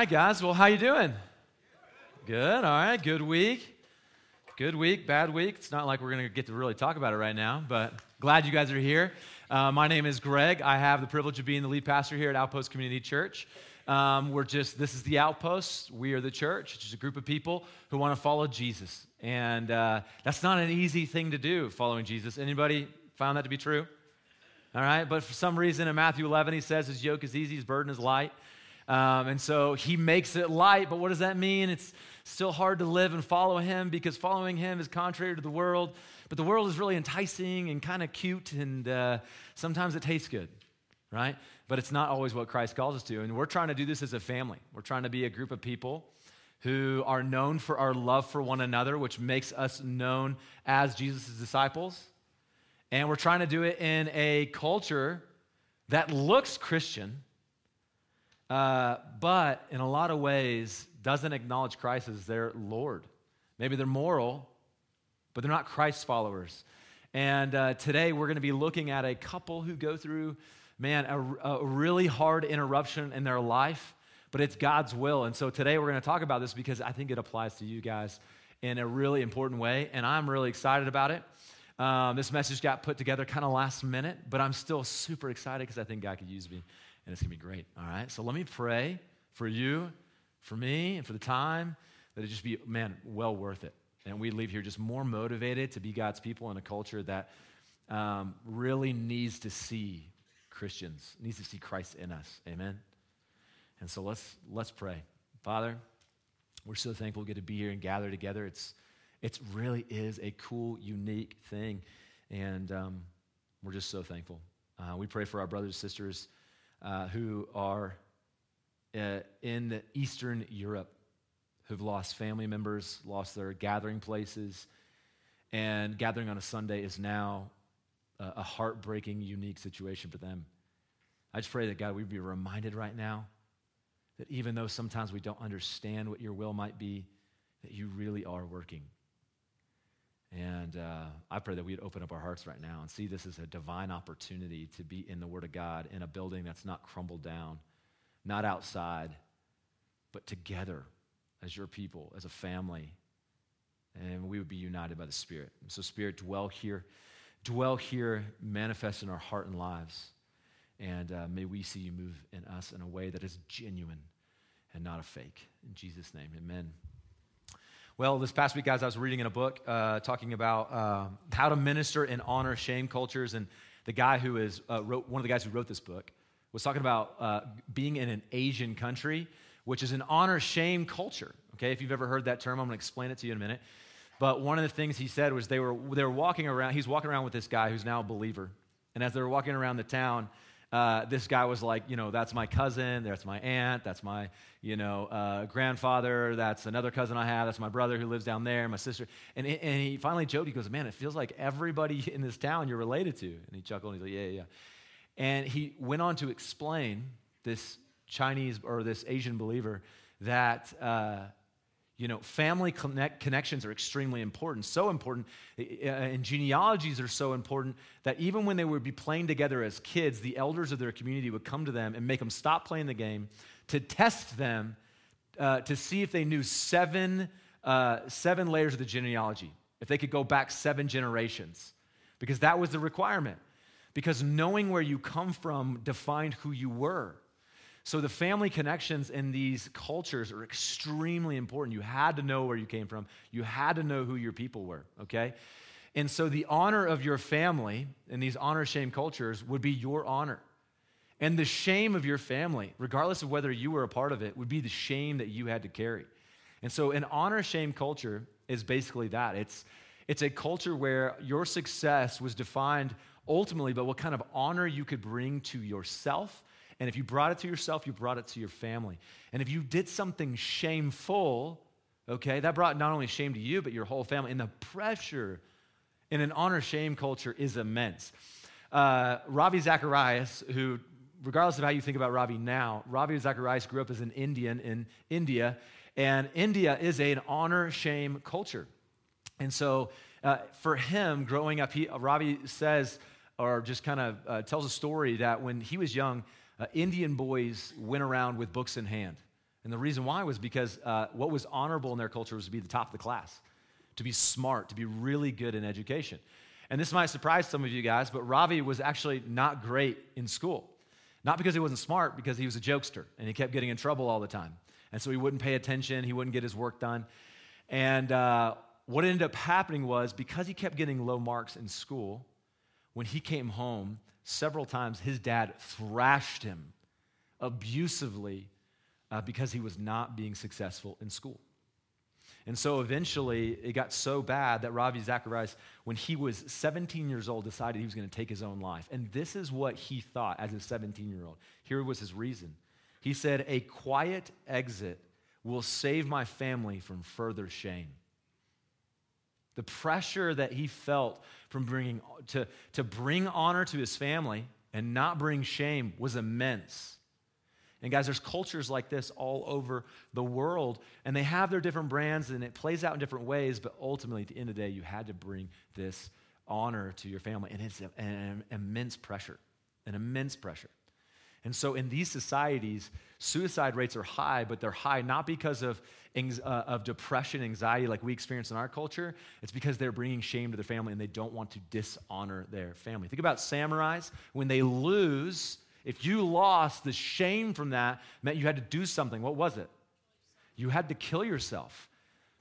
Right, guys. Well, how you doing? Good. All right. Good week. Good week. Bad week. It's not like we're going to get to really talk about it right now, but glad you guys are here. Uh, my name is Greg. I have the privilege of being the lead pastor here at Outpost Community Church. Um, we're just this is the Outpost. We are the church. It's just a group of people who want to follow Jesus, and uh, that's not an easy thing to do. Following Jesus. Anybody found that to be true? All right. But for some reason, in Matthew 11, he says his yoke is easy, his burden is light. Um, and so he makes it light, but what does that mean? It's still hard to live and follow him because following him is contrary to the world. But the world is really enticing and kind of cute, and uh, sometimes it tastes good, right? But it's not always what Christ calls us to. And we're trying to do this as a family. We're trying to be a group of people who are known for our love for one another, which makes us known as Jesus' disciples. And we're trying to do it in a culture that looks Christian uh, but in a lot of ways doesn't acknowledge Christ as their Lord. Maybe they're moral, but they're not Christ followers. And uh, today we're going to be looking at a couple who go through, man, a, a really hard interruption in their life, but it's God's will. And so today we're going to talk about this because I think it applies to you guys in a really important way, and I'm really excited about it. Um, this message got put together kind of last minute, but I'm still super excited because I think God could use me and it's going to be great. All right? So let me pray for you, for me, and for the time that it just be, man, well worth it. And we leave here just more motivated to be God's people in a culture that um, really needs to see Christians, needs to see Christ in us. Amen? And so let's, let's pray. Father, we're so thankful we get to be here and gather together. It's, it really is a cool, unique thing. And um, we're just so thankful. Uh, we pray for our brothers and sisters uh, who are uh, in Eastern Europe who've lost family members, lost their gathering places, and gathering on a Sunday is now a, a heartbreaking, unique situation for them. I just pray that God, we'd be reminded right now that even though sometimes we don't understand what your will might be, that you really are working. And uh, I pray that we'd open up our hearts right now and see this as a divine opportunity to be in the Word of God in a building that's not crumbled down, not outside, but together as your people, as a family. And we would be united by the Spirit. So, Spirit, dwell here. Dwell here, manifest in our heart and lives. And uh, may we see you move in us in a way that is genuine and not a fake. In Jesus' name, amen. Well, this past week, guys, I was reading in a book uh, talking about uh, how to minister in honor shame cultures. And the guy who is, uh, wrote, one of the guys who wrote this book was talking about uh, being in an Asian country, which is an honor shame culture. Okay, if you've ever heard that term, I'm going to explain it to you in a minute. But one of the things he said was they were, they were walking around, he's walking around with this guy who's now a believer. And as they were walking around the town, uh, this guy was like, you know, that's my cousin, that's my aunt, that's my, you know, uh, grandfather, that's another cousin I have, that's my brother who lives down there, my sister. And, and he finally joked, he goes, man, it feels like everybody in this town you're related to. And he chuckled and he's like, yeah, yeah. And he went on to explain this Chinese or this Asian believer that uh, you know, family connect, connections are extremely important, so important, and genealogies are so important that even when they would be playing together as kids, the elders of their community would come to them and make them stop playing the game to test them uh, to see if they knew seven, uh, seven layers of the genealogy, if they could go back seven generations, because that was the requirement. Because knowing where you come from defined who you were. So the family connections in these cultures are extremely important. You had to know where you came from, you had to know who your people were, okay? And so the honor of your family in these honor shame cultures would be your honor. And the shame of your family, regardless of whether you were a part of it, would be the shame that you had to carry. And so an honor shame culture is basically that. It's it's a culture where your success was defined ultimately by what kind of honor you could bring to yourself and if you brought it to yourself, you brought it to your family. And if you did something shameful, okay, that brought not only shame to you, but your whole family. And the pressure in an honor shame culture is immense. Uh, Ravi Zacharias, who, regardless of how you think about Ravi now, Ravi Zacharias grew up as an Indian in India, and India is an honor shame culture. And so uh, for him, growing up, he, Ravi says, or just kind of uh, tells a story that when he was young, uh, Indian boys went around with books in hand. And the reason why was because uh, what was honorable in their culture was to be the top of the class, to be smart, to be really good in education. And this might surprise some of you guys, but Ravi was actually not great in school. Not because he wasn't smart, because he was a jokester and he kept getting in trouble all the time. And so he wouldn't pay attention, he wouldn't get his work done. And uh, what ended up happening was because he kept getting low marks in school, when he came home, several times his dad thrashed him abusively uh, because he was not being successful in school. And so eventually it got so bad that Ravi Zacharias, when he was 17 years old, decided he was going to take his own life. And this is what he thought as a 17 year old. Here was his reason. He said, A quiet exit will save my family from further shame. The pressure that he felt from bringing to, to bring honor to his family and not bring shame was immense. And guys, there's cultures like this all over the world, and they have their different brands, and it plays out in different ways, but ultimately, at the end of the day, you had to bring this honor to your family, and it's an immense pressure, an immense pressure. And so, in these societies, suicide rates are high, but they're high not because of, uh, of depression, anxiety like we experience in our culture. It's because they're bringing shame to their family and they don't want to dishonor their family. Think about samurais. When they lose, if you lost, the shame from that meant you had to do something. What was it? You had to kill yourself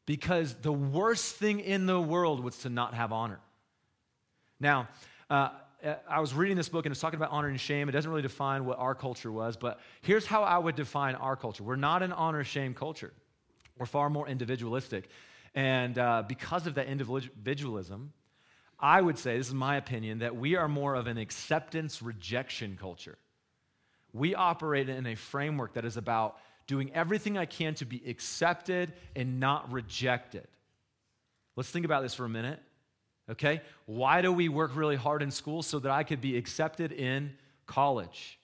because the worst thing in the world was to not have honor. Now, uh, I was reading this book and it's talking about honor and shame. It doesn't really define what our culture was, but here's how I would define our culture. We're not an honor shame culture, we're far more individualistic. And uh, because of that individualism, I would say, this is my opinion, that we are more of an acceptance rejection culture. We operate in a framework that is about doing everything I can to be accepted and not rejected. Let's think about this for a minute. Okay? Why do we work really hard in school? So that I could be accepted in college.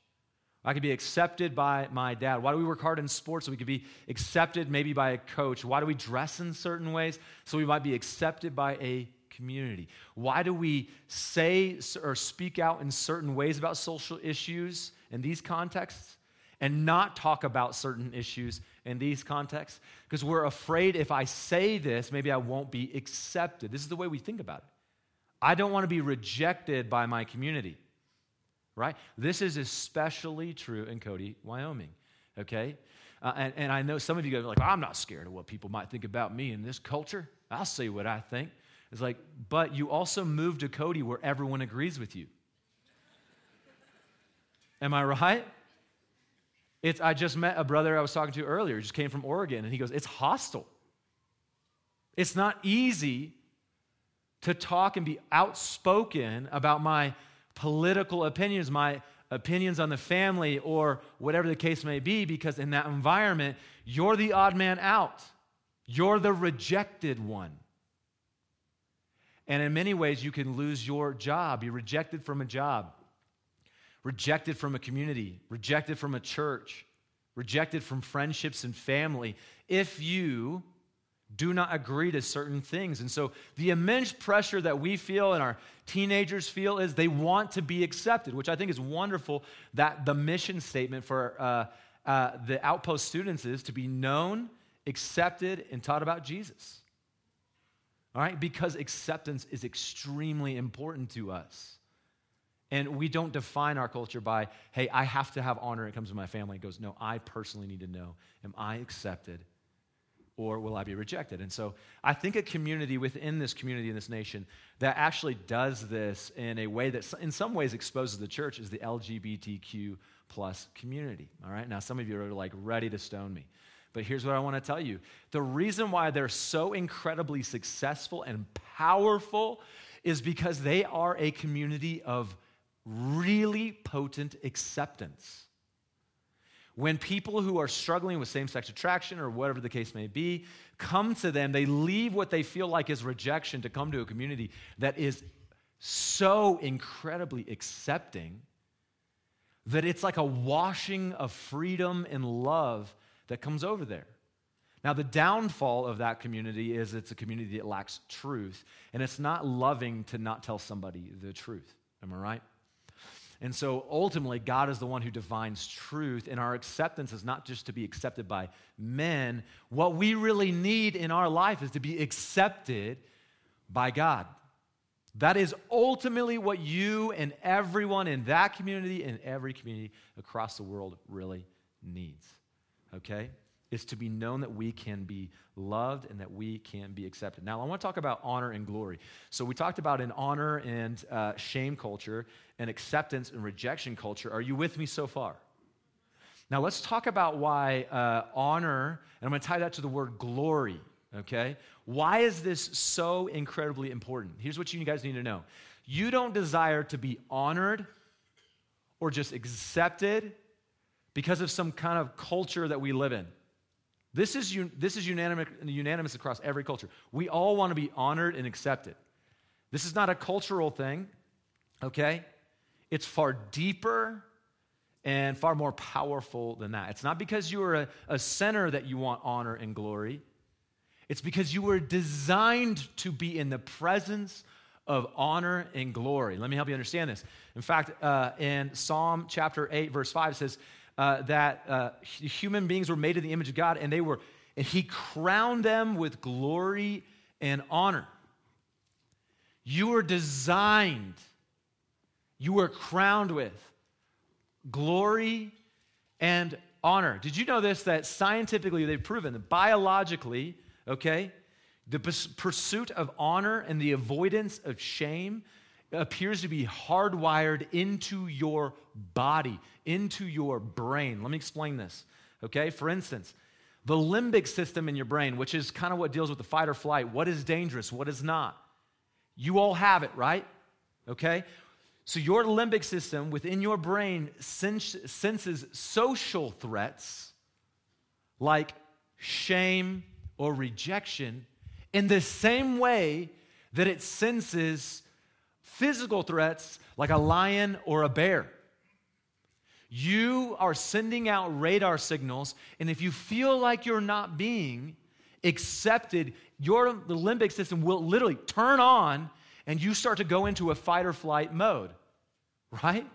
I could be accepted by my dad. Why do we work hard in sports so we could be accepted maybe by a coach? Why do we dress in certain ways so we might be accepted by a community? Why do we say or speak out in certain ways about social issues in these contexts and not talk about certain issues in these contexts? Because we're afraid if I say this, maybe I won't be accepted. This is the way we think about it. I don't want to be rejected by my community, right? This is especially true in Cody, Wyoming, okay? Uh, and, and I know some of you guys are like, I'm not scared of what people might think about me in this culture. I'll say what I think. It's like, but you also moved to Cody where everyone agrees with you. Am I right? It's, I just met a brother I was talking to earlier, just came from Oregon, and he goes, It's hostile. It's not easy to talk and be outspoken about my political opinions, my opinions on the family, or whatever the case may be, because in that environment, you're the odd man out. You're the rejected one. And in many ways, you can lose your job, be rejected from a job rejected from a community, rejected from a church, rejected from friendships and family if you do not agree to certain things. And so the immense pressure that we feel and our teenagers feel is they want to be accepted, which I think is wonderful that the mission statement for uh, uh, the outpost students is to be known, accepted, and taught about Jesus. All right? Because acceptance is extremely important to us. And we don't define our culture by, hey, I have to have honor. It comes to my family. It goes, no, I personally need to know, am I accepted or will I be rejected? And so I think a community within this community in this nation that actually does this in a way that in some ways exposes the church is the LGBTQ plus community. All right. Now, some of you are like ready to stone me. But here's what I want to tell you the reason why they're so incredibly successful and powerful is because they are a community of really potent acceptance. When people who are struggling with same sex attraction or whatever the case may be come to them, they leave what they feel like is rejection to come to a community that is so incredibly accepting that it's like a washing of freedom and love that comes over there. Now, the downfall of that community is it's a community that lacks truth, and it's not loving to not tell somebody the truth. Am I right? And so ultimately, God is the one who defines truth, and our acceptance is not just to be accepted by men. What we really need in our life is to be accepted by God. That is ultimately what you and everyone in that community and every community across the world really needs. Okay? Is to be known that we can be loved and that we can be accepted. Now, I want to talk about honor and glory. So, we talked about an honor and uh, shame culture, and acceptance and rejection culture. Are you with me so far? Now, let's talk about why uh, honor, and I'm going to tie that to the word glory, okay? Why is this so incredibly important? Here's what you guys need to know you don't desire to be honored or just accepted because of some kind of culture that we live in. This is, this is unanimous, unanimous across every culture. We all want to be honored and accepted. This is not a cultural thing, okay? It's far deeper and far more powerful than that. It's not because you are a, a sinner that you want honor and glory. It's because you were designed to be in the presence of honor and glory. Let me help you understand this. In fact, uh, in Psalm chapter 8, verse 5, it says uh, that uh, human beings were made in the image of God, and they were, and He crowned them with glory and honor. You were designed, you were crowned with glory and honor. Did you know this? That scientifically, they've proven that biologically, okay? The pursuit of honor and the avoidance of shame appears to be hardwired into your body, into your brain. Let me explain this, okay? For instance, the limbic system in your brain, which is kind of what deals with the fight or flight, what is dangerous, what is not. You all have it, right? Okay? So, your limbic system within your brain senses social threats like shame, or rejection in the same way that it senses physical threats like a lion or a bear. You are sending out radar signals, and if you feel like you're not being accepted, your the limbic system will literally turn on and you start to go into a fight or flight mode, right?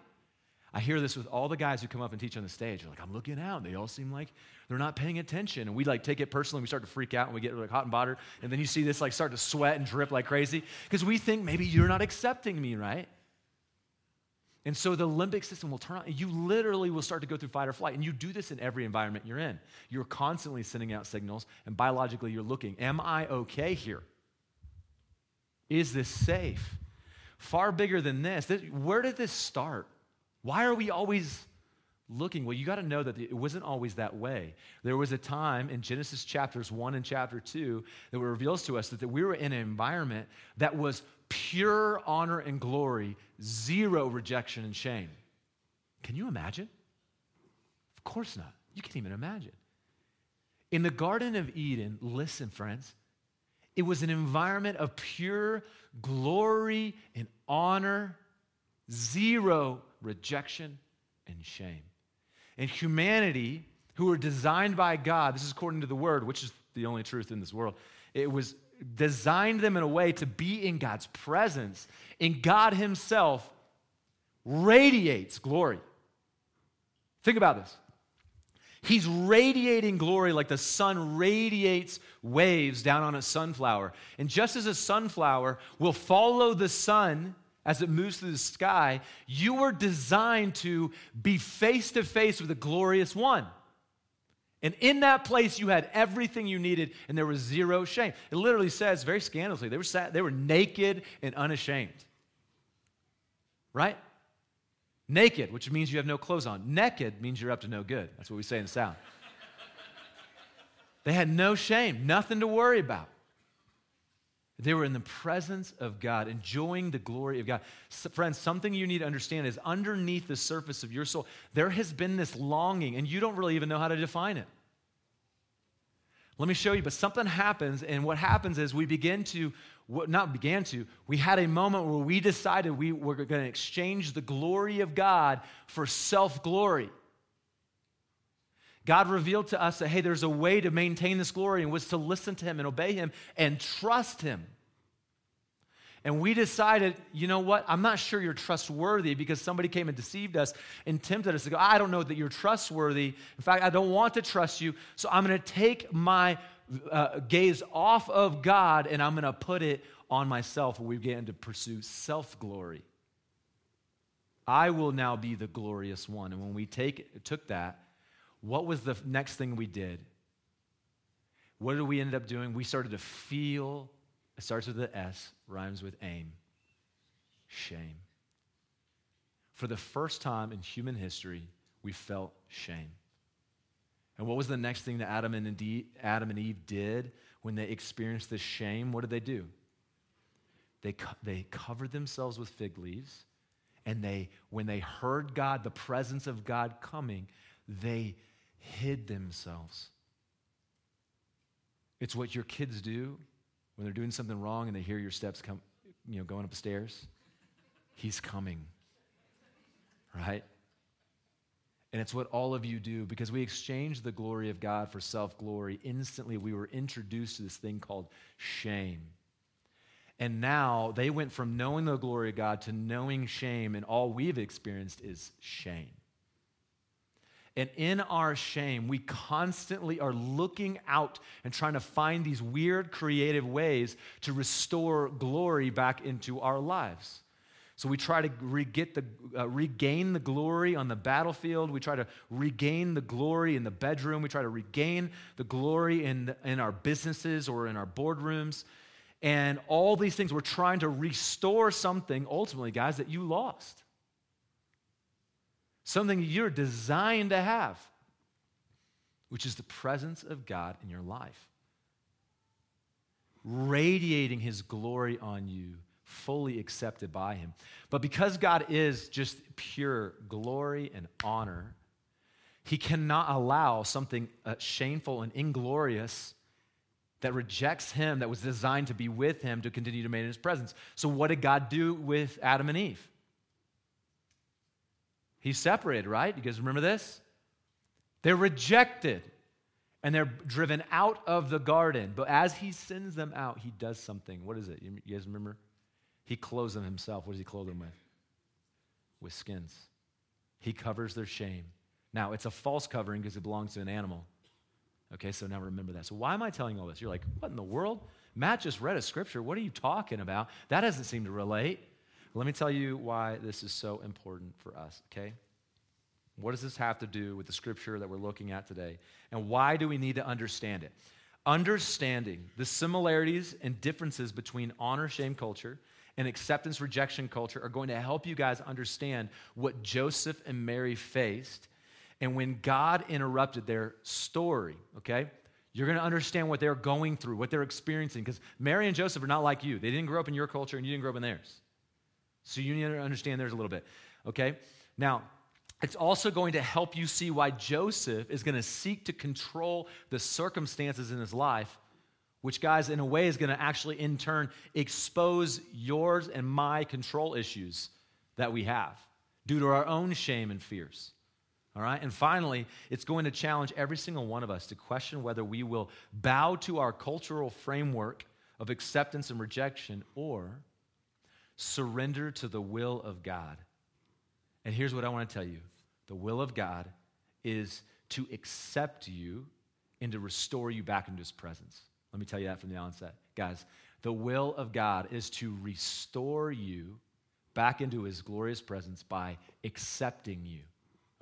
I hear this with all the guys who come up and teach on the stage. They're like, I'm looking out. They all seem like they're not paying attention. And we like take it personally. We start to freak out and we get like hot and bothered. And then you see this like start to sweat and drip like crazy because we think maybe you're not accepting me, right? And so the limbic system will turn on. You literally will start to go through fight or flight. And you do this in every environment you're in. You're constantly sending out signals, and biologically you're looking, Am I okay here? Is this safe? Far bigger than this. this where did this start? Why are we always looking? Well, you got to know that it wasn't always that way. There was a time in Genesis chapters 1 and chapter 2 that reveals to us that we were in an environment that was pure honor and glory, zero rejection and shame. Can you imagine? Of course not. You can't even imagine. In the Garden of Eden, listen, friends, it was an environment of pure glory and honor, zero rejection and shame. And humanity, who were designed by God, this is according to the word, which is the only truth in this world, it was designed them in a way to be in God's presence, and God Himself radiates glory. Think about this. He's radiating glory like the sun radiates waves down on a sunflower. And just as a sunflower will follow the sun as it moves through the sky, you were designed to be face to face with the glorious one. And in that place, you had everything you needed, and there was zero shame. It literally says, very scandalously, they were, they were naked and unashamed. Right? Naked, which means you have no clothes on. Naked means you're up to no good. That's what we say in the South. they had no shame, nothing to worry about. They were in the presence of God, enjoying the glory of God. So, friends, something you need to understand is underneath the surface of your soul, there has been this longing, and you don't really even know how to define it. Let me show you, but something happens, and what happens is we begin to, not began to, we had a moment where we decided we were going to exchange the glory of God for self glory. God revealed to us that, hey, there's a way to maintain this glory and was to listen to Him and obey Him and trust Him. And we decided, you know what? I'm not sure you're trustworthy because somebody came and deceived us and tempted us to go, I don't know that you're trustworthy. In fact, I don't want to trust you. So I'm going to take my uh, gaze off of God and I'm going to put it on myself. And we began to pursue self glory. I will now be the glorious one. And when we take, took that, what was the next thing we did? What did we end up doing? We started to feel, it starts with the S, rhymes with aim, shame. For the first time in human history, we felt shame. And what was the next thing that Adam and, Adam and Eve did when they experienced this shame? What did they do? They, they covered themselves with fig leaves, and they, when they heard God, the presence of God coming, they hid themselves. It's what your kids do when they're doing something wrong and they hear your steps come, you know, going up the stairs. He's coming. Right? And it's what all of you do because we exchange the glory of God for self glory. Instantly, we were introduced to this thing called shame. And now they went from knowing the glory of God to knowing shame, and all we've experienced is shame. And in our shame, we constantly are looking out and trying to find these weird, creative ways to restore glory back into our lives. So we try to re- the, uh, regain the glory on the battlefield. We try to regain the glory in the bedroom. We try to regain the glory in, the, in our businesses or in our boardrooms. And all these things, we're trying to restore something, ultimately, guys, that you lost something you're designed to have, which is the presence of God in your life, radiating His glory on you, fully accepted by Him. But because God is just pure glory and honor, He cannot allow something uh, shameful and inglorious that rejects him, that was designed to be with him, to continue to remain in his presence. So, what did God do with Adam and Eve? He's separated, right? You guys remember this? They're rejected and they're driven out of the garden. But as he sends them out, he does something. What is it? You guys remember? He clothes them himself. What does he clothe them with? With skins. He covers their shame. Now, it's a false covering because it belongs to an animal. Okay, so now remember that. So, why am I telling all this? You're like, what in the world? Matt just read a scripture. What are you talking about? That doesn't seem to relate. Let me tell you why this is so important for us, okay? What does this have to do with the scripture that we're looking at today? And why do we need to understand it? Understanding the similarities and differences between honor shame culture and acceptance rejection culture are going to help you guys understand what Joseph and Mary faced and when God interrupted their story, okay? You're going to understand what they're going through, what they're experiencing, because Mary and Joseph are not like you. They didn't grow up in your culture and you didn't grow up in theirs. So you need to understand there's a little bit. Okay? Now, it's also going to help you see why Joseph is going to seek to control the circumstances in his life, which, guys, in a way is going to actually, in turn, expose yours and my control issues that we have due to our own shame and fears. All right? And finally, it's going to challenge every single one of us to question whether we will bow to our cultural framework of acceptance and rejection or surrender to the will of God. And here's what I want to tell you the will of God is to accept you and to restore you back into his presence. Let me tell you that from the onset. Guys, the will of God is to restore you back into his glorious presence by accepting you.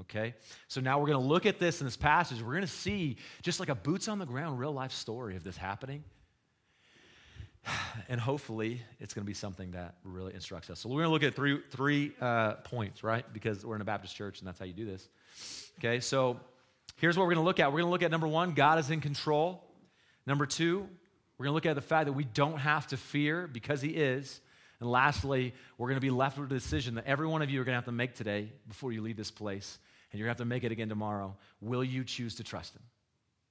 Okay? So now we're going to look at this in this passage. We're going to see just like a boots on the ground real life story of this happening. and hopefully it's going to be something that really instructs us. So we're going to look at three, three uh, points, right? Because we're in a Baptist church and that's how you do this. Okay, so here's what we're going to look at. We're going to look at number one, God is in control. Number two, we're going to look at the fact that we don't have to fear because He is. And lastly, we're going to be left with a decision that every one of you are going to have to make today before you leave this place. And you're going to have to make it again tomorrow. Will you choose to trust Him?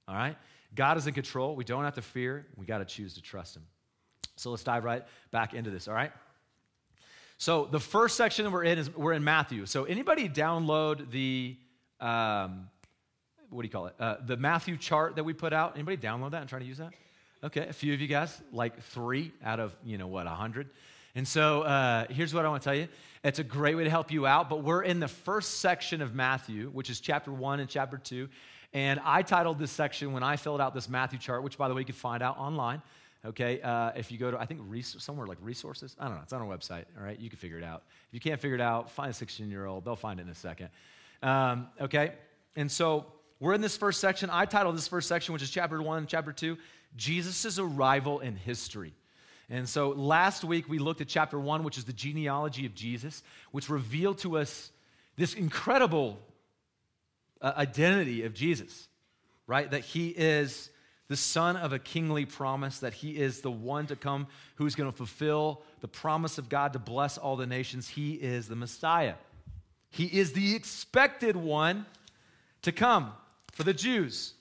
All right? God is in control. We don't have to fear. We got to choose to trust Him. So let's dive right back into this, all right? So the first section we're in is we're in Matthew. So anybody download the um, what do you call it? Uh, the Matthew chart that we put out. Anybody download that and try to use that? Okay, a few of you guys, like three out of you know what, a hundred. And so uh, here's what I want to tell you. It's a great way to help you out, but we're in the first section of Matthew, which is chapter one and chapter two. And I titled this section when I filled out this Matthew chart, which, by the way, you can find out online. Okay, uh, if you go to, I think, res- somewhere like resources, I don't know, it's on our website, all right? You can figure it out. If you can't figure it out, find a 16 year old, they'll find it in a second. Um, okay, and so we're in this first section. I titled this first section, which is chapter one chapter two, Jesus' arrival in history. And so last week we looked at chapter one, which is the genealogy of Jesus, which revealed to us this incredible uh, identity of Jesus, right? That he is the son of a kingly promise, that he is the one to come who's going to fulfill the promise of God to bless all the nations. He is the Messiah. He is the expected one to come for the Jews.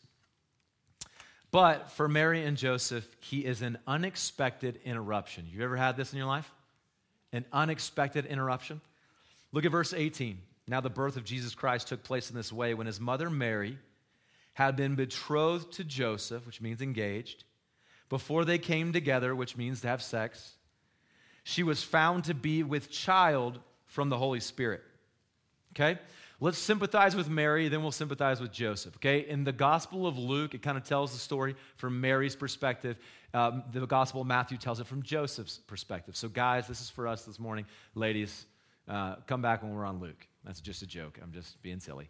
But for Mary and Joseph, he is an unexpected interruption. You ever had this in your life? An unexpected interruption? Look at verse 18. Now, the birth of Jesus Christ took place in this way when his mother Mary had been betrothed to Joseph, which means engaged, before they came together, which means to have sex. She was found to be with child from the Holy Spirit. Okay? Let's sympathize with Mary, then we'll sympathize with Joseph. Okay? In the Gospel of Luke, it kind of tells the story from Mary's perspective. Um, the Gospel of Matthew tells it from Joseph's perspective. So, guys, this is for us this morning. Ladies, uh, come back when we're on Luke. That's just a joke. I'm just being silly.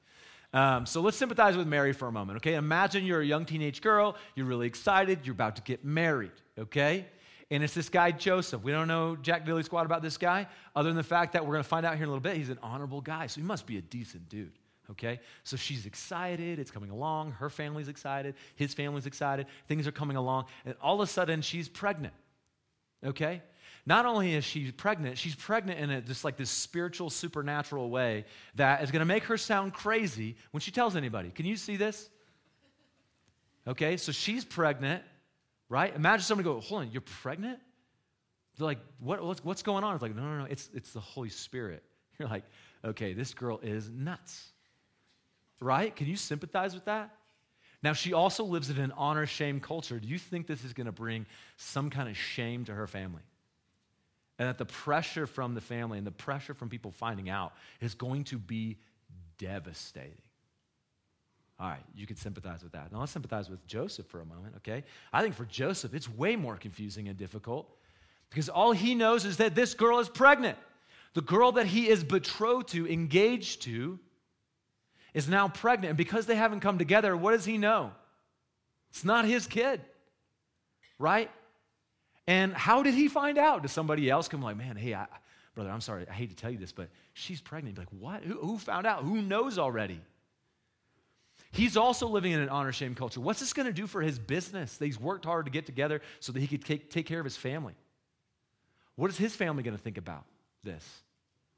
Um, so let's sympathize with Mary for a moment, okay? Imagine you're a young teenage girl, you're really excited, you're about to get married, okay? And it's this guy, Joseph. We don't know Jack Billy Squad about this guy, other than the fact that we're going to find out here in a little bit. He's an honorable guy, so he must be a decent dude. Okay? So she's excited. It's coming along. Her family's excited. His family's excited. Things are coming along. And all of a sudden, she's pregnant. Okay? Not only is she pregnant, she's pregnant in a, just like this spiritual, supernatural way that is going to make her sound crazy when she tells anybody. Can you see this? Okay, so she's pregnant right? Imagine somebody go, hold on, you're pregnant? They're like, what, what's, what's going on? It's like, no, no, no, it's, it's the Holy Spirit. You're like, okay, this girl is nuts, right? Can you sympathize with that? Now, she also lives in an honor shame culture. Do you think this is going to bring some kind of shame to her family? And that the pressure from the family and the pressure from people finding out is going to be devastating. All right, you can sympathize with that. Now let's sympathize with Joseph for a moment, okay? I think for Joseph, it's way more confusing and difficult because all he knows is that this girl is pregnant. The girl that he is betrothed to, engaged to, is now pregnant. And because they haven't come together, what does he know? It's not his kid, right? And how did he find out? Does somebody else come like, man, hey, I, brother, I'm sorry, I hate to tell you this, but she's pregnant. Like, what? Who, who found out? Who knows already? He's also living in an honor shame culture. What's this going to do for his business he's worked hard to get together so that he could take, take care of his family? What is his family going to think about this?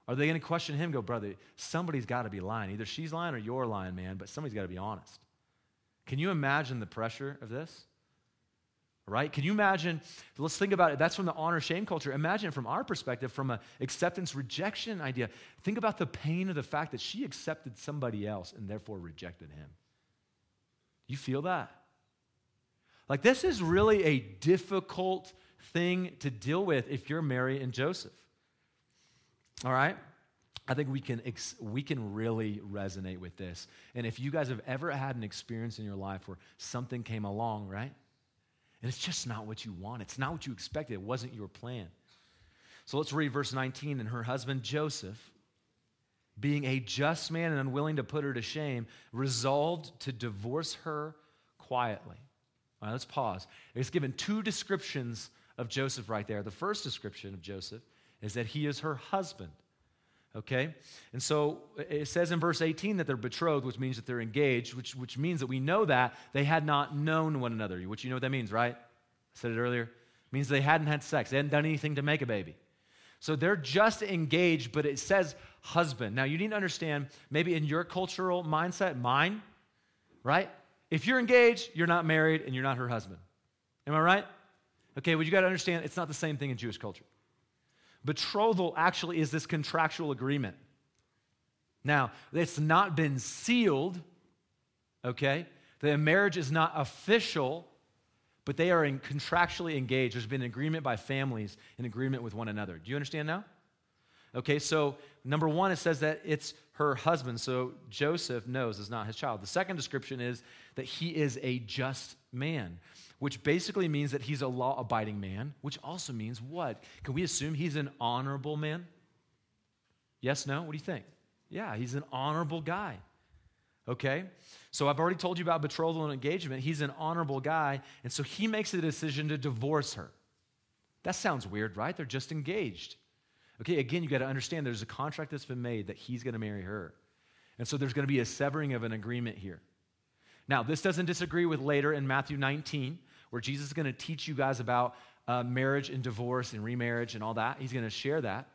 Are they going to question him, go, brother, somebody's got to be lying. Either she's lying or you're lying, man, but somebody's got to be honest. Can you imagine the pressure of this? Right? Can you imagine? Let's think about it. That's from the honor shame culture. Imagine it from our perspective, from an acceptance rejection idea. Think about the pain of the fact that she accepted somebody else and therefore rejected him. You feel that? Like, this is really a difficult thing to deal with if you're Mary and Joseph. All right? I think we can, ex- we can really resonate with this. And if you guys have ever had an experience in your life where something came along, right? And it's just not what you want, it's not what you expected, it wasn't your plan. So let's read verse 19. And her husband Joseph, being a just man and unwilling to put her to shame, resolved to divorce her quietly. All right, let's pause. It's given two descriptions of Joseph right there. The first description of Joseph is that he is her husband. Okay? And so it says in verse 18 that they're betrothed, which means that they're engaged, which, which means that we know that they had not known one another, which you know what that means, right? I said it earlier. It means they hadn't had sex, they hadn't done anything to make a baby. So they're just engaged, but it says husband. Now, you need to understand, maybe in your cultural mindset, mine, right? If you're engaged, you're not married and you're not her husband. Am I right? Okay, well, you got to understand it's not the same thing in Jewish culture. Betrothal actually is this contractual agreement. Now, it's not been sealed, okay? The marriage is not official, but they are contractually engaged. There's been an agreement by families, an agreement with one another. Do you understand now? Okay, so number one, it says that it's her husband. So Joseph knows it's not his child. The second description is that he is a just man, which basically means that he's a law abiding man, which also means what? Can we assume he's an honorable man? Yes, no? What do you think? Yeah, he's an honorable guy. Okay? So I've already told you about betrothal and engagement. He's an honorable guy, and so he makes the decision to divorce her. That sounds weird, right? They're just engaged. Okay, again, you got to understand there's a contract that's been made that he's going to marry her. And so there's going to be a severing of an agreement here. Now, this doesn't disagree with later in Matthew 19, where Jesus is going to teach you guys about uh, marriage and divorce and remarriage and all that. He's going to share that.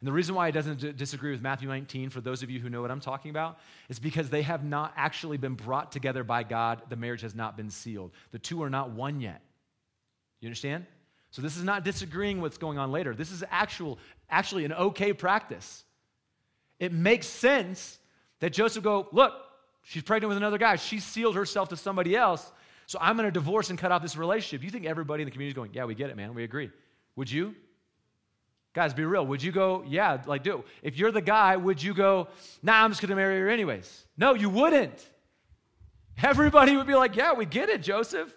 And the reason why he doesn't d- disagree with Matthew 19, for those of you who know what I'm talking about, is because they have not actually been brought together by God. The marriage has not been sealed. The two are not one yet. You understand? So this is not disagreeing what's going on later. This is actual, actually an okay practice. It makes sense that Joseph go, look, she's pregnant with another guy. She sealed herself to somebody else. So I'm going to divorce and cut off this relationship. You think everybody in the community is going, yeah, we get it, man. We agree. Would you? Guys, be real. Would you go, yeah, like do? If you're the guy, would you go, nah, I'm just going to marry her anyways? No, you wouldn't. Everybody would be like, yeah, we get it, Joseph.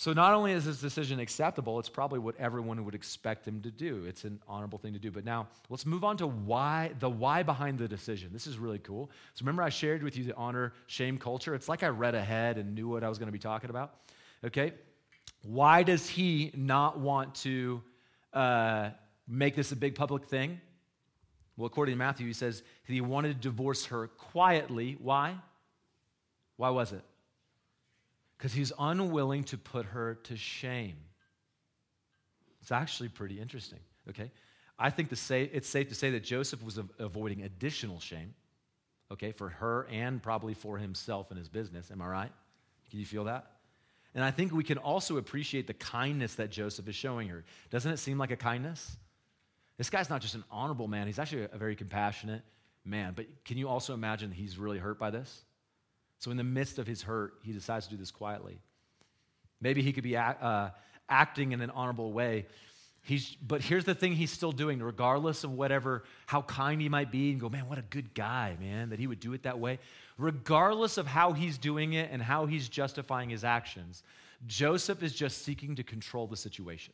So not only is this decision acceptable, it's probably what everyone would expect him to do. It's an honorable thing to do. But now let's move on to why the why behind the decision. This is really cool. So remember I shared with you the honor shame culture. It's like I read ahead and knew what I was going to be talking about. Okay, why does he not want to uh, make this a big public thing? Well, according to Matthew, he says he wanted to divorce her quietly. Why? Why was it? Because he's unwilling to put her to shame. It's actually pretty interesting, okay? I think say, it's safe to say that Joseph was avoiding additional shame, okay, for her and probably for himself and his business. Am I right? Can you feel that? And I think we can also appreciate the kindness that Joseph is showing her. Doesn't it seem like a kindness? This guy's not just an honorable man, he's actually a very compassionate man. But can you also imagine he's really hurt by this? So, in the midst of his hurt, he decides to do this quietly. Maybe he could be act, uh, acting in an honorable way. He's, but here's the thing he's still doing, regardless of whatever, how kind he might be, and go, man, what a good guy, man, that he would do it that way. Regardless of how he's doing it and how he's justifying his actions, Joseph is just seeking to control the situation.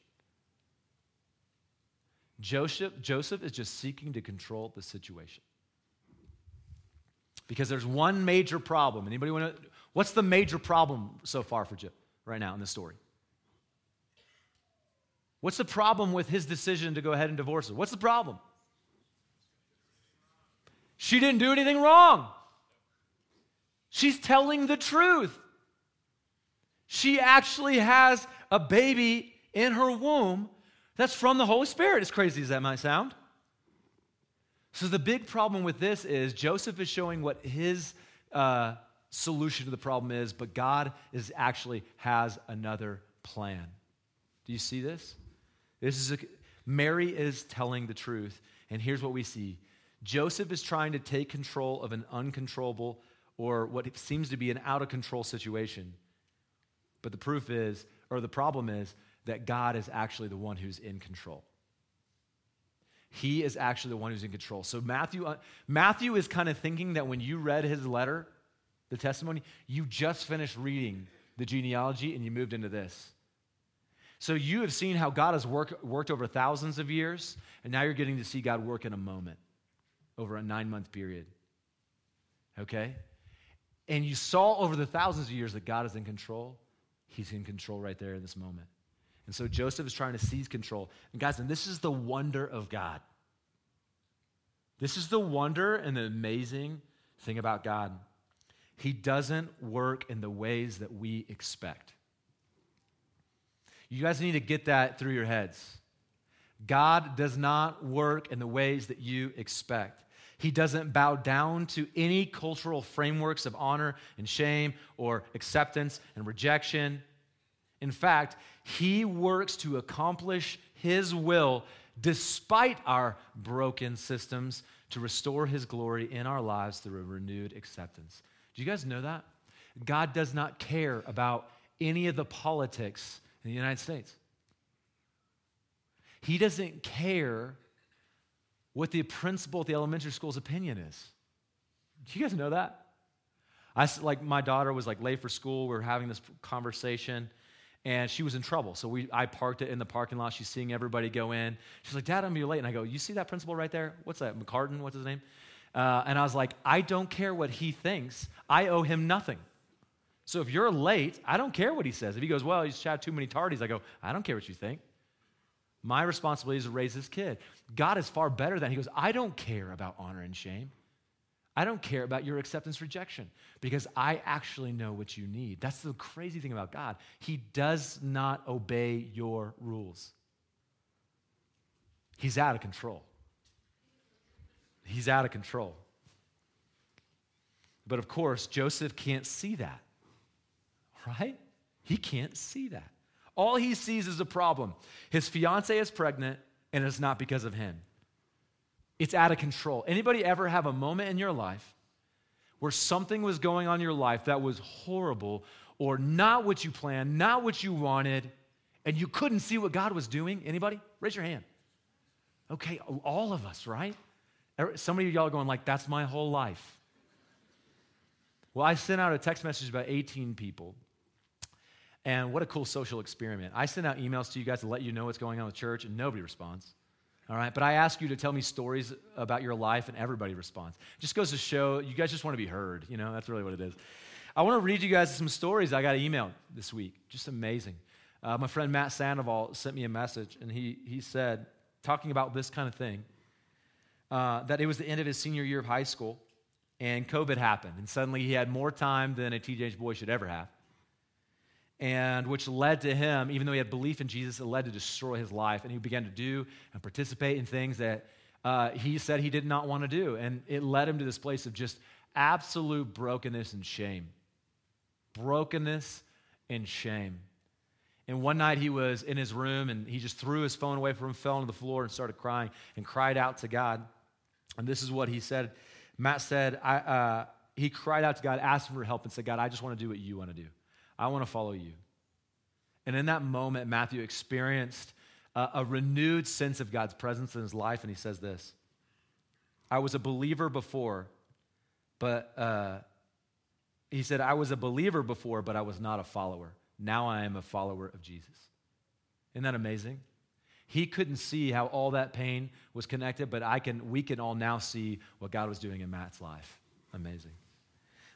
Joseph, Joseph is just seeking to control the situation. Because there's one major problem. Anybody want to? What's the major problem so far for Joe right now in this story? What's the problem with his decision to go ahead and divorce her? What's the problem? She didn't do anything wrong. She's telling the truth. She actually has a baby in her womb that's from the Holy Spirit, as crazy as that might sound. So the big problem with this is Joseph is showing what his uh, solution to the problem is, but God is actually has another plan. Do you see this? This is a, Mary is telling the truth, and here's what we see. Joseph is trying to take control of an uncontrollable or what seems to be an out of control situation. But the proof is, or the problem is, that God is actually the one who's in control. He is actually the one who's in control. So Matthew, uh, Matthew is kind of thinking that when you read his letter, the testimony, you just finished reading the genealogy and you moved into this. So you have seen how God has work, worked over thousands of years, and now you're getting to see God work in a moment over a nine month period. Okay? And you saw over the thousands of years that God is in control. He's in control right there in this moment. And so Joseph is trying to seize control. And guys, and this is the wonder of God. This is the wonder and the amazing thing about God. He doesn't work in the ways that we expect. You guys need to get that through your heads. God does not work in the ways that you expect. He doesn't bow down to any cultural frameworks of honor and shame or acceptance and rejection. In fact, he works to accomplish His will despite our broken systems to restore His glory in our lives through a renewed acceptance. Do you guys know that? God does not care about any of the politics in the United States. He doesn't care what the principal at the elementary school's opinion is. Do you guys know that? I, like my daughter was like late for school. We were having this conversation and she was in trouble. So we, I parked it in the parking lot. She's seeing everybody go in. She's like, Dad, I'm gonna be late. And I go, You see that principal right there? What's that? McCartan? What's his name? Uh, and I was like, I don't care what he thinks. I owe him nothing. So if you're late, I don't care what he says. If he goes, Well, he's had too many tardies, I go, I don't care what you think. My responsibility is to raise this kid. God is far better than he goes, I don't care about honor and shame. I don't care about your acceptance rejection because I actually know what you need. That's the crazy thing about God. He does not obey your rules, He's out of control. He's out of control. But of course, Joseph can't see that, right? He can't see that. All he sees is a problem. His fiance is pregnant, and it's not because of him. It's out of control. Anybody ever have a moment in your life where something was going on in your life that was horrible or not what you planned, not what you wanted, and you couldn't see what God was doing? Anybody? Raise your hand. Okay, all of us, right? Er, some of y'all are going like, that's my whole life. Well, I sent out a text message about 18 people. And what a cool social experiment. I send out emails to you guys to let you know what's going on with church, and nobody responds. All right, but I ask you to tell me stories about your life, and everybody responds. Just goes to show you guys just want to be heard. You know, that's really what it is. I want to read you guys some stories I got emailed this week. Just amazing. Uh, my friend Matt Sandoval sent me a message, and he, he said, talking about this kind of thing, uh, that it was the end of his senior year of high school, and COVID happened, and suddenly he had more time than a teenage boy should ever have and which led to him, even though he had belief in Jesus, it led to destroy his life. And he began to do and participate in things that uh, he said he did not want to do. And it led him to this place of just absolute brokenness and shame. Brokenness and shame. And one night he was in his room and he just threw his phone away from him, fell on the floor, and started crying and cried out to God. And this is what he said. Matt said, I, uh, he cried out to God, asked for help, and said, God, I just want to do what you want to do. I want to follow you. And in that moment, Matthew experienced a, a, renewed sense of God's presence in his life, and he says this I was a believer before, but uh, he said, I was a believer before, but I was not a follower. Now I am a follower of Jesus. Isn't that amazing? He couldn't see how all that pain was connected, but I can, we can all now see what God was doing in Matt's life. Amazing.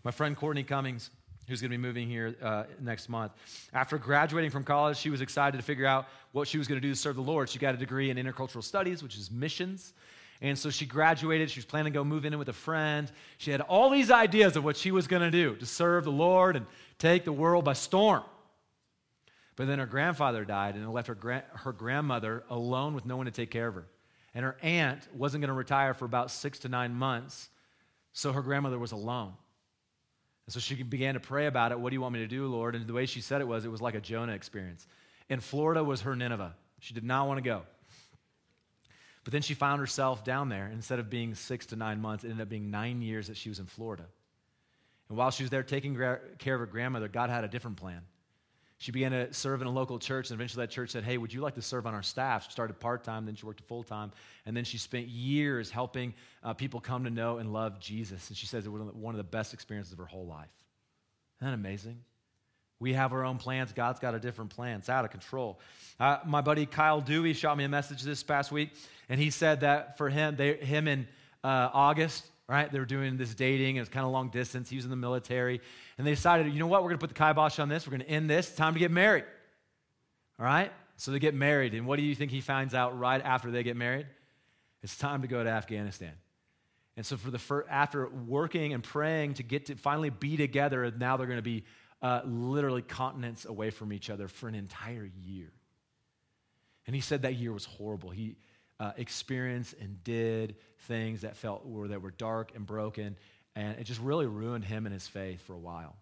My friend Courtney Cummings, who's going to be moving here uh, next month. After graduating from college, she was excited to figure out what she was going to do to serve the Lord. She got a degree in intercultural studies, which is missions. And so she graduated. She was planning to go move in with a friend. She had all these ideas of what she was going to do to serve the Lord and take the world by storm. But then her grandfather died, and it left her, gra- her grandmother alone with no one to take care of her. And her aunt wasn't going to retire for about six to nine months, so her grandmother was alone. So she began to pray about it. What do you want me to do, Lord? And the way she said it was, it was like a Jonah experience. And Florida was her Nineveh. She did not want to go. But then she found herself down there. Instead of being six to nine months, it ended up being nine years that she was in Florida. And while she was there taking care of her grandmother, God had a different plan. She began to serve in a local church, and eventually that church said, Hey, would you like to serve on our staff? She started part time, then she worked full time, and then she spent years helping uh, people come to know and love Jesus. And she says it was one of the best experiences of her whole life. Isn't that amazing? We have our own plans. God's got a different plan. It's out of control. Uh, my buddy Kyle Dewey shot me a message this past week, and he said that for him, they, him in uh, August, right? They were doing this dating, it was kind of long distance. He was in the military. And they decided, you know what? We're going to put the kibosh on this. We're going to end this. Time to get married. All right? So they get married. And what do you think he finds out right after they get married? It's time to go to Afghanistan. And so for the first, after working and praying to get to finally be together, now they're going to be uh, literally continents away from each other for an entire year. And he said that year was horrible. He uh, experienced and did things that felt were that were dark and broken and it just really ruined him and his faith for a while.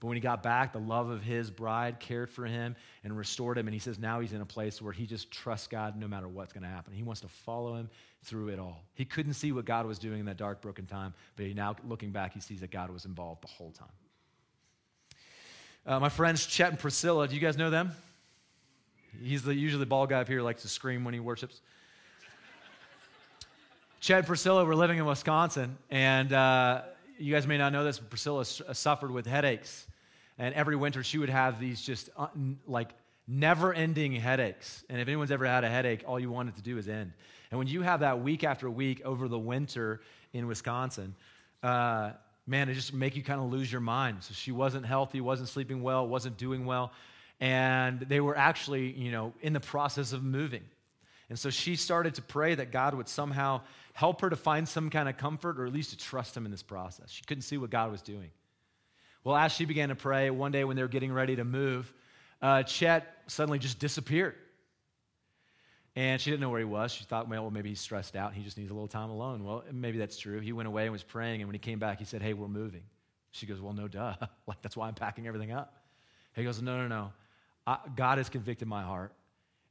But when he got back, the love of his bride cared for him and restored him. And he says now he's in a place where he just trusts God no matter what's going to happen. He wants to follow him through it all. He couldn't see what God was doing in that dark, broken time, but he, now looking back, he sees that God was involved the whole time. Uh, my friends Chet and Priscilla, do you guys know them? He's the, usually the bald guy up here likes to scream when he worships. Chet and Priscilla were living in Wisconsin, and uh, you guys may not know this, but Priscilla uh, suffered with headaches. And every winter she would have these just uh, like never ending headaches. And if anyone's ever had a headache, all you want it to do is end. And when you have that week after week over the winter in Wisconsin, uh, man, it just make you kind of lose your mind. So she wasn't healthy, wasn't sleeping well, wasn't doing well. And they were actually, you know, in the process of moving. And so she started to pray that God would somehow help her to find some kind of comfort or at least to trust him in this process. She couldn't see what God was doing. Well, as she began to pray, one day when they were getting ready to move, uh, Chet suddenly just disappeared. And she didn't know where he was. She thought, well, maybe he's stressed out. He just needs a little time alone. Well, maybe that's true. He went away and was praying, and when he came back, he said, Hey, we're moving. She goes, Well, no, duh. like, that's why I'm packing everything up. He goes, No, no, no. I, God has convicted my heart.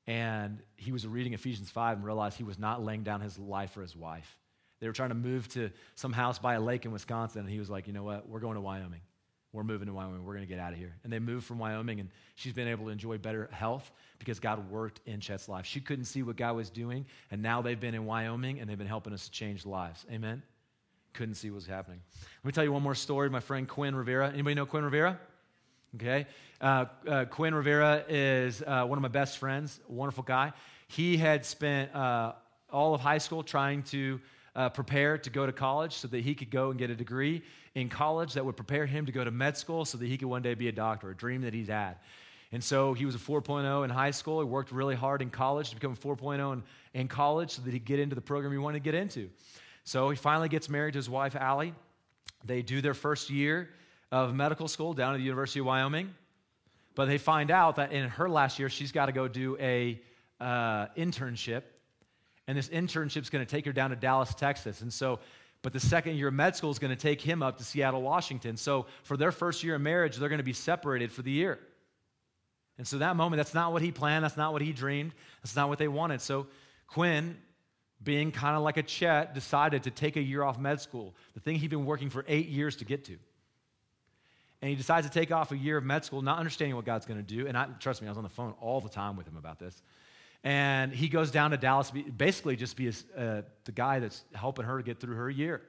And he was reading Ephesians 5 and realized he was not laying down his life for his wife. They were trying to move to some house by a lake in Wisconsin, and he was like, You know what? We're going to Wyoming. We're moving to Wyoming. We're going to get out of here. And they moved from Wyoming, and she's been able to enjoy better health because God worked in Chet's life. She couldn't see what God was doing, and now they've been in Wyoming, and they've been helping us change lives. Amen? Couldn't see what was happening. Let me tell you one more story. My friend Quinn Rivera. Anybody know Quinn Rivera? Okay. Uh, uh, Quinn Rivera is uh, one of my best friends, wonderful guy. He had spent uh, all of high school trying to uh, prepare to go to college so that he could go and get a degree in college that would prepare him to go to med school so that he could one day be a doctor, a dream that he's had. And so he was a 4.0 in high school. He worked really hard in college to become a 4.0 in, in college so that he'd get into the program he wanted to get into. So he finally gets married to his wife, Allie. They do their first year of medical school down at the University of Wyoming. But they find out that in her last year, she's got to go do a uh, internship and this internship is going to take her down to Dallas, Texas. And so, but the second year of med school is going to take him up to Seattle, Washington. So for their first year of marriage, they're going to be separated for the year. And so that moment, that's not what he planned. That's not what he dreamed. That's not what they wanted. So Quinn, being kind of like a Chet, decided to take a year off med school, the thing he'd been working for eight years to get to. And he decides to take off a year of med school, not understanding what God's going to do. And I, trust me, I was on the phone all the time with him about this. And he goes down to Dallas, basically just be uh, the guy that's helping her to get through her year.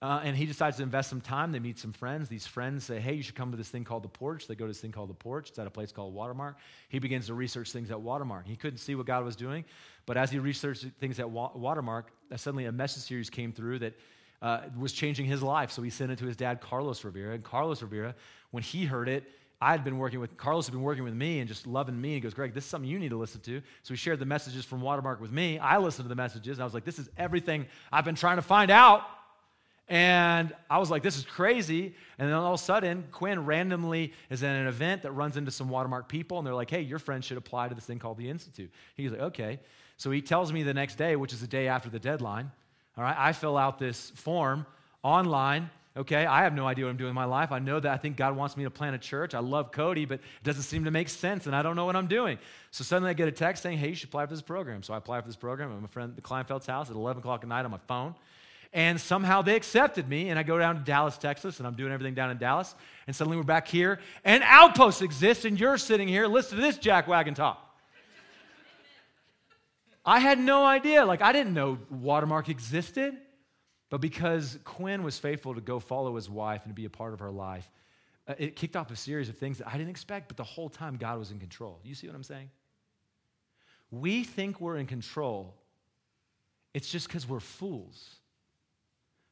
Uh, and he decides to invest some time. They meet some friends. These friends say, Hey, you should come to this thing called the porch. They go to this thing called the porch. It's at a place called Watermark. He begins to research things at Watermark. He couldn't see what God was doing, but as he researched things at Wa- Watermark, uh, suddenly a message series came through that uh, was changing his life. So he sent it to his dad, Carlos Rivera. And Carlos Rivera, when he heard it, I had been working with, Carlos had been working with me and just loving me. He goes, Greg, this is something you need to listen to. So he shared the messages from Watermark with me. I listened to the messages and I was like, this is everything I've been trying to find out. And I was like, this is crazy. And then all of a sudden, Quinn randomly is at an event that runs into some Watermark people, and they're like, hey, your friend should apply to this thing called the Institute. He's like, okay. So he tells me the next day, which is the day after the deadline, all right, I fill out this form online okay? I have no idea what I'm doing in my life. I know that I think God wants me to plant a church. I love Cody, but it doesn't seem to make sense, and I don't know what I'm doing. So suddenly I get a text saying, hey, you should apply for this program. So I apply for this program at my friend, the Kleinfeld's house at 11 o'clock at night on my phone. And somehow they accepted me, and I go down to Dallas, Texas, and I'm doing everything down in Dallas. And suddenly we're back here, and Outpost exists, and you're sitting here. Listen to this jackwagon talk. I had no idea. Like, I didn't know Watermark existed. But because Quinn was faithful to go follow his wife and to be a part of her life, uh, it kicked off a series of things that I didn't expect, but the whole time God was in control. You see what I'm saying? We think we're in control, it's just because we're fools.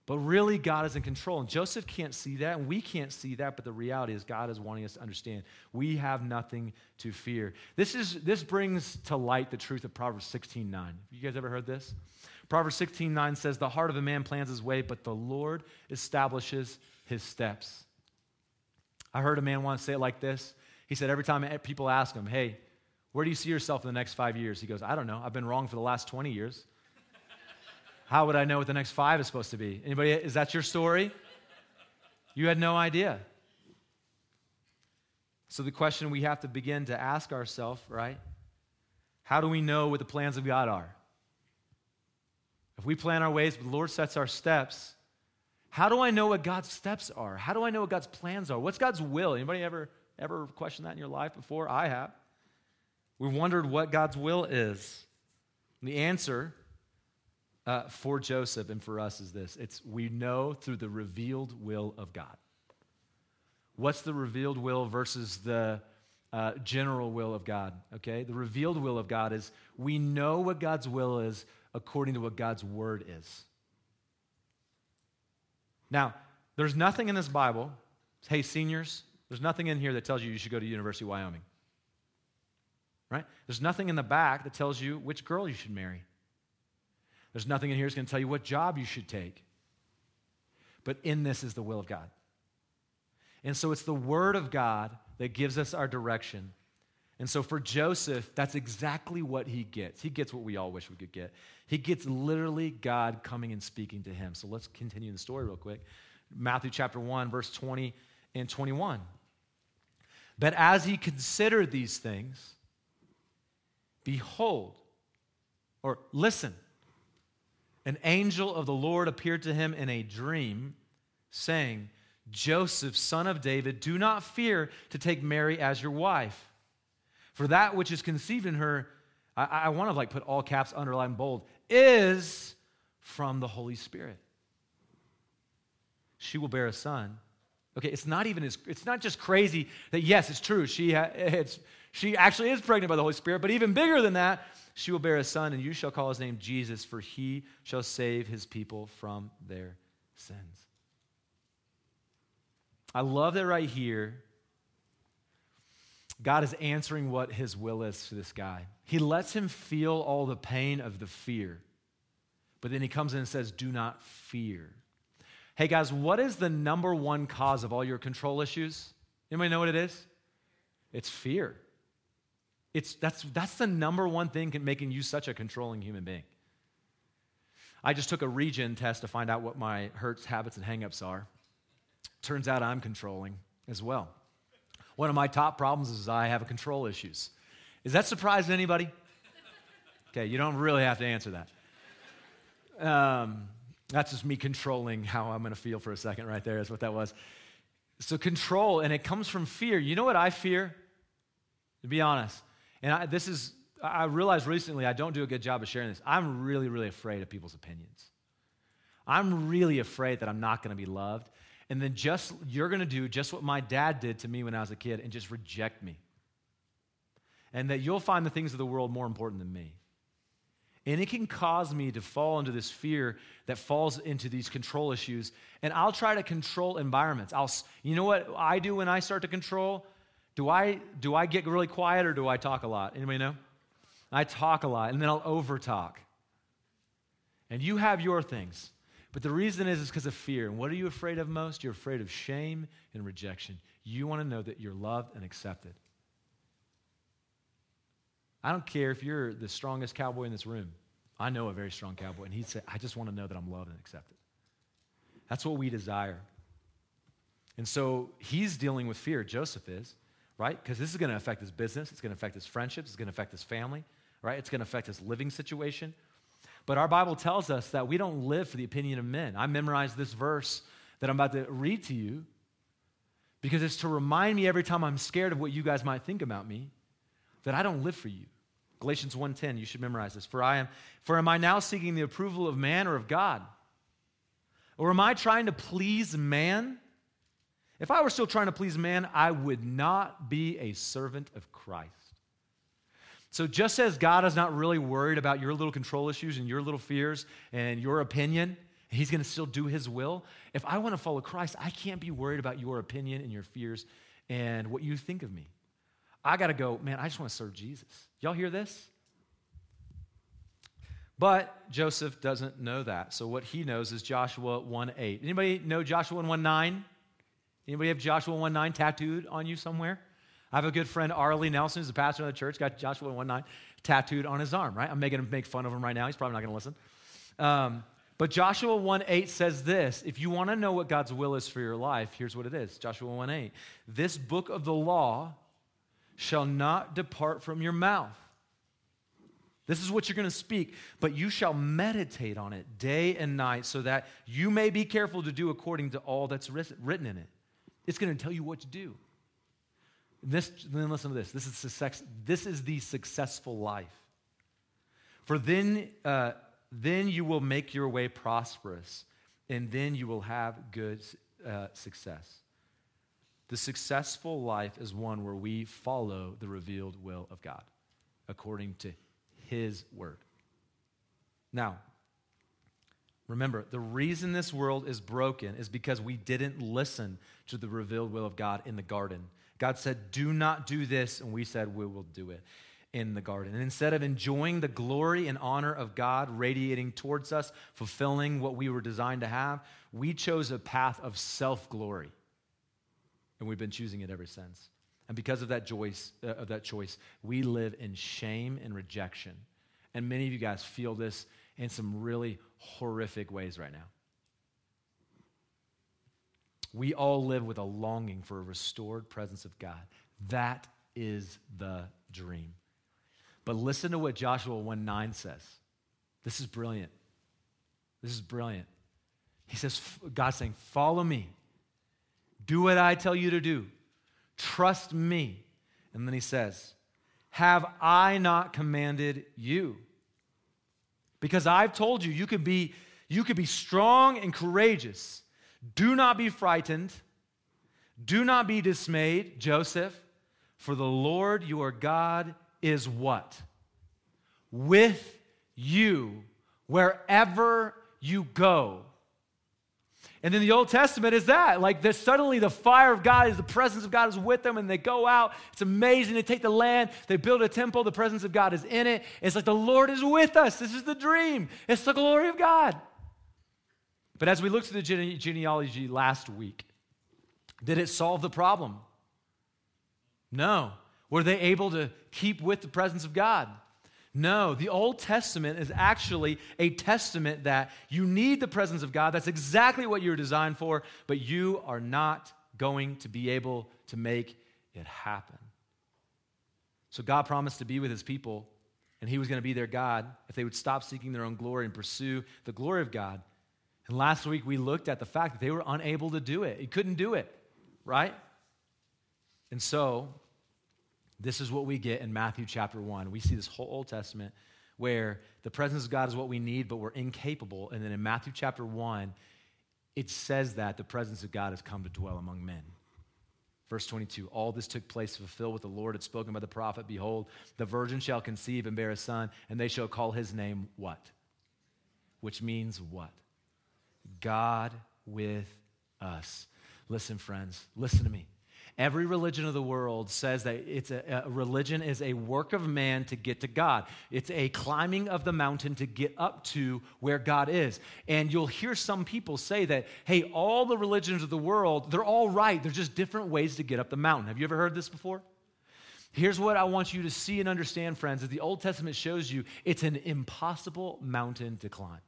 But really, God is in control. And Joseph can't see that, and we can't see that, but the reality is, God is wanting us to understand we have nothing to fear. This, is, this brings to light the truth of Proverbs 16 9. You guys ever heard this? Proverbs 16 9 says, The heart of a man plans his way, but the Lord establishes his steps. I heard a man once say it like this. He said, Every time people ask him, Hey, where do you see yourself in the next five years? He goes, I don't know. I've been wrong for the last 20 years. How would I know what the next five is supposed to be? Anybody, is that your story? You had no idea. So the question we have to begin to ask ourselves, right? How do we know what the plans of God are? If we plan our ways, but the Lord sets our steps, how do I know what God's steps are? How do I know what God's plans are? What's God's will? Anybody ever ever questioned that in your life before? I have. We've wondered what God's will is. And the answer uh, for Joseph and for us is this it's we know through the revealed will of God. What's the revealed will versus the uh, general will of God? Okay? The revealed will of God is we know what God's will is according to what God's word is. Now, there's nothing in this Bible, hey, seniors, there's nothing in here that tells you you should go to University of Wyoming. Right? There's nothing in the back that tells you which girl you should marry. There's nothing in here that's going to tell you what job you should take. But in this is the will of God. And so it's the Word of God that gives us our direction. And so for Joseph, that's exactly what he gets. He gets what we all wish we could get. He gets literally God coming and speaking to him. So let's continue the story real quick. Matthew chapter 1, verse 20 and 21. But as he considered these things, behold, or listen, an angel of the Lord appeared to him in a dream, saying, Joseph, son of David, do not fear to take Mary as your wife. For that which is conceived in her, I, I want to like put all caps, underline, bold, is from the Holy Spirit. She will bear a son. Okay, it's not even as, it's not just crazy that yes, it's true. She, ha, it's, she actually is pregnant by the Holy Spirit, but even bigger than that, she will bear a son, and you shall call his name Jesus, for he shall save his people from their sins. I love that right here. God is answering what his will is to this guy. He lets him feel all the pain of the fear, but then he comes in and says, Do not fear. Hey guys, what is the number one cause of all your control issues? Anybody know what it is? It's fear. It's, that's, that's the number one thing making you such a controlling human being. I just took a regen test to find out what my hurts, habits, and hangups are. Turns out I'm controlling as well. One of my top problems is I have control issues. Is that surprising anybody? Okay, you don't really have to answer that. Um, that's just me controlling how I'm going to feel for a second, right there, is what that was. So, control, and it comes from fear. You know what I fear? To be honest, and I, this is, I realized recently I don't do a good job of sharing this. I'm really, really afraid of people's opinions. I'm really afraid that I'm not going to be loved and then just you're going to do just what my dad did to me when I was a kid and just reject me. And that you'll find the things of the world more important than me. And it can cause me to fall into this fear that falls into these control issues. And I'll try to control environments. I'll, you know what I do when I start to control? Do I, do I get really quiet or do I talk a lot? Anybody know? I talk a lot and then I'll over talk. And you have your things. But the reason is, because of fear. And what are you afraid of most? You're afraid of shame and rejection. You want to know that you're loved and accepted. I don't care if you're the strongest cowboy in this room. I know a very strong cowboy, and he'd say, I just want to know that I'm loved and accepted. That's what we desire. And so he's dealing with fear, Joseph is, right? Because this is going to affect his business, it's going to affect his friendships, it's going to affect his family, right? It's going to affect his living situation. But our Bible tells us that we don't live for the opinion of men. I memorized this verse that I'm about to read to you because it's to remind me every time I'm scared of what you guys might think about me that I don't live for you. Galatians 1:10, you should memorize this. For I am for am I now seeking the approval of man or of God? Or am I trying to please man? If I were still trying to please man, I would not be a servant of Christ. So, just as God is not really worried about your little control issues and your little fears and your opinion, He's going to still do His will. If I want to follow Christ, I can't be worried about your opinion and your fears and what you think of me. I got to go, man, I just want to serve Jesus. Y'all hear this? But Joseph doesn't know that. So what he knows is Joshua 1 8. Anybody know Joshua 1:9? Anybody have Joshua 1:9 tattooed on you somewhere? I have a good friend, Arlie Nelson, who's the pastor of the church, got Joshua 1 9 tattooed on his arm, right? I'm making him make fun of him right now. He's probably not going to listen. Um, but Joshua 1 8 says this if you want to know what God's will is for your life, here's what it is Joshua 1 8. This book of the law shall not depart from your mouth. This is what you're going to speak, but you shall meditate on it day and night so that you may be careful to do according to all that's written in it. It's going to tell you what to do. This, then listen to this. This is, success, this is the successful life. For then, uh, then you will make your way prosperous, and then you will have good uh, success. The successful life is one where we follow the revealed will of God according to His word. Now, remember, the reason this world is broken is because we didn't listen to the revealed will of God in the garden. God said, Do not do this, and we said, We will do it in the garden. And instead of enjoying the glory and honor of God radiating towards us, fulfilling what we were designed to have, we chose a path of self glory. And we've been choosing it ever since. And because of that, choice, uh, of that choice, we live in shame and rejection. And many of you guys feel this in some really horrific ways right now. We all live with a longing for a restored presence of God. That is the dream. But listen to what Joshua 1 9 says. This is brilliant. This is brilliant. He says, God's saying, Follow me. Do what I tell you to do. Trust me. And then he says, Have I not commanded you? Because I've told you, you could be, you could be strong and courageous. Do not be frightened. Do not be dismayed, Joseph, for the Lord your God is what? With you wherever you go. And then the Old Testament is that. Like this, suddenly the fire of God is the presence of God is with them, and they go out. It's amazing. They take the land, they build a temple, the presence of God is in it. It's like the Lord is with us. This is the dream. It's the glory of God. But as we looked at the gene- genealogy last week, did it solve the problem? No. Were they able to keep with the presence of God? No, the Old Testament is actually a testament that you need the presence of God. That's exactly what you're designed for, but you are not going to be able to make it happen. So God promised to be with his people, and he was going to be their God if they would stop seeking their own glory and pursue the glory of God. And last week we looked at the fact that they were unable to do it. He couldn't do it, right? And so this is what we get in Matthew chapter 1. We see this whole Old Testament where the presence of God is what we need, but we're incapable. And then in Matthew chapter 1, it says that the presence of God has come to dwell among men. Verse 22 All this took place to fulfill what the Lord had spoken by the prophet Behold, the virgin shall conceive and bear a son, and they shall call his name what? Which means what? God with us. Listen, friends, listen to me. Every religion of the world says that it's a, a, religion is a work of man to get to God. It's a climbing of the mountain to get up to where God is. And you'll hear some people say that, hey, all the religions of the world, they're all right. They're just different ways to get up the mountain. Have you ever heard this before? Here's what I want you to see and understand, friends, that the Old Testament shows you it's an impossible mountain to climb.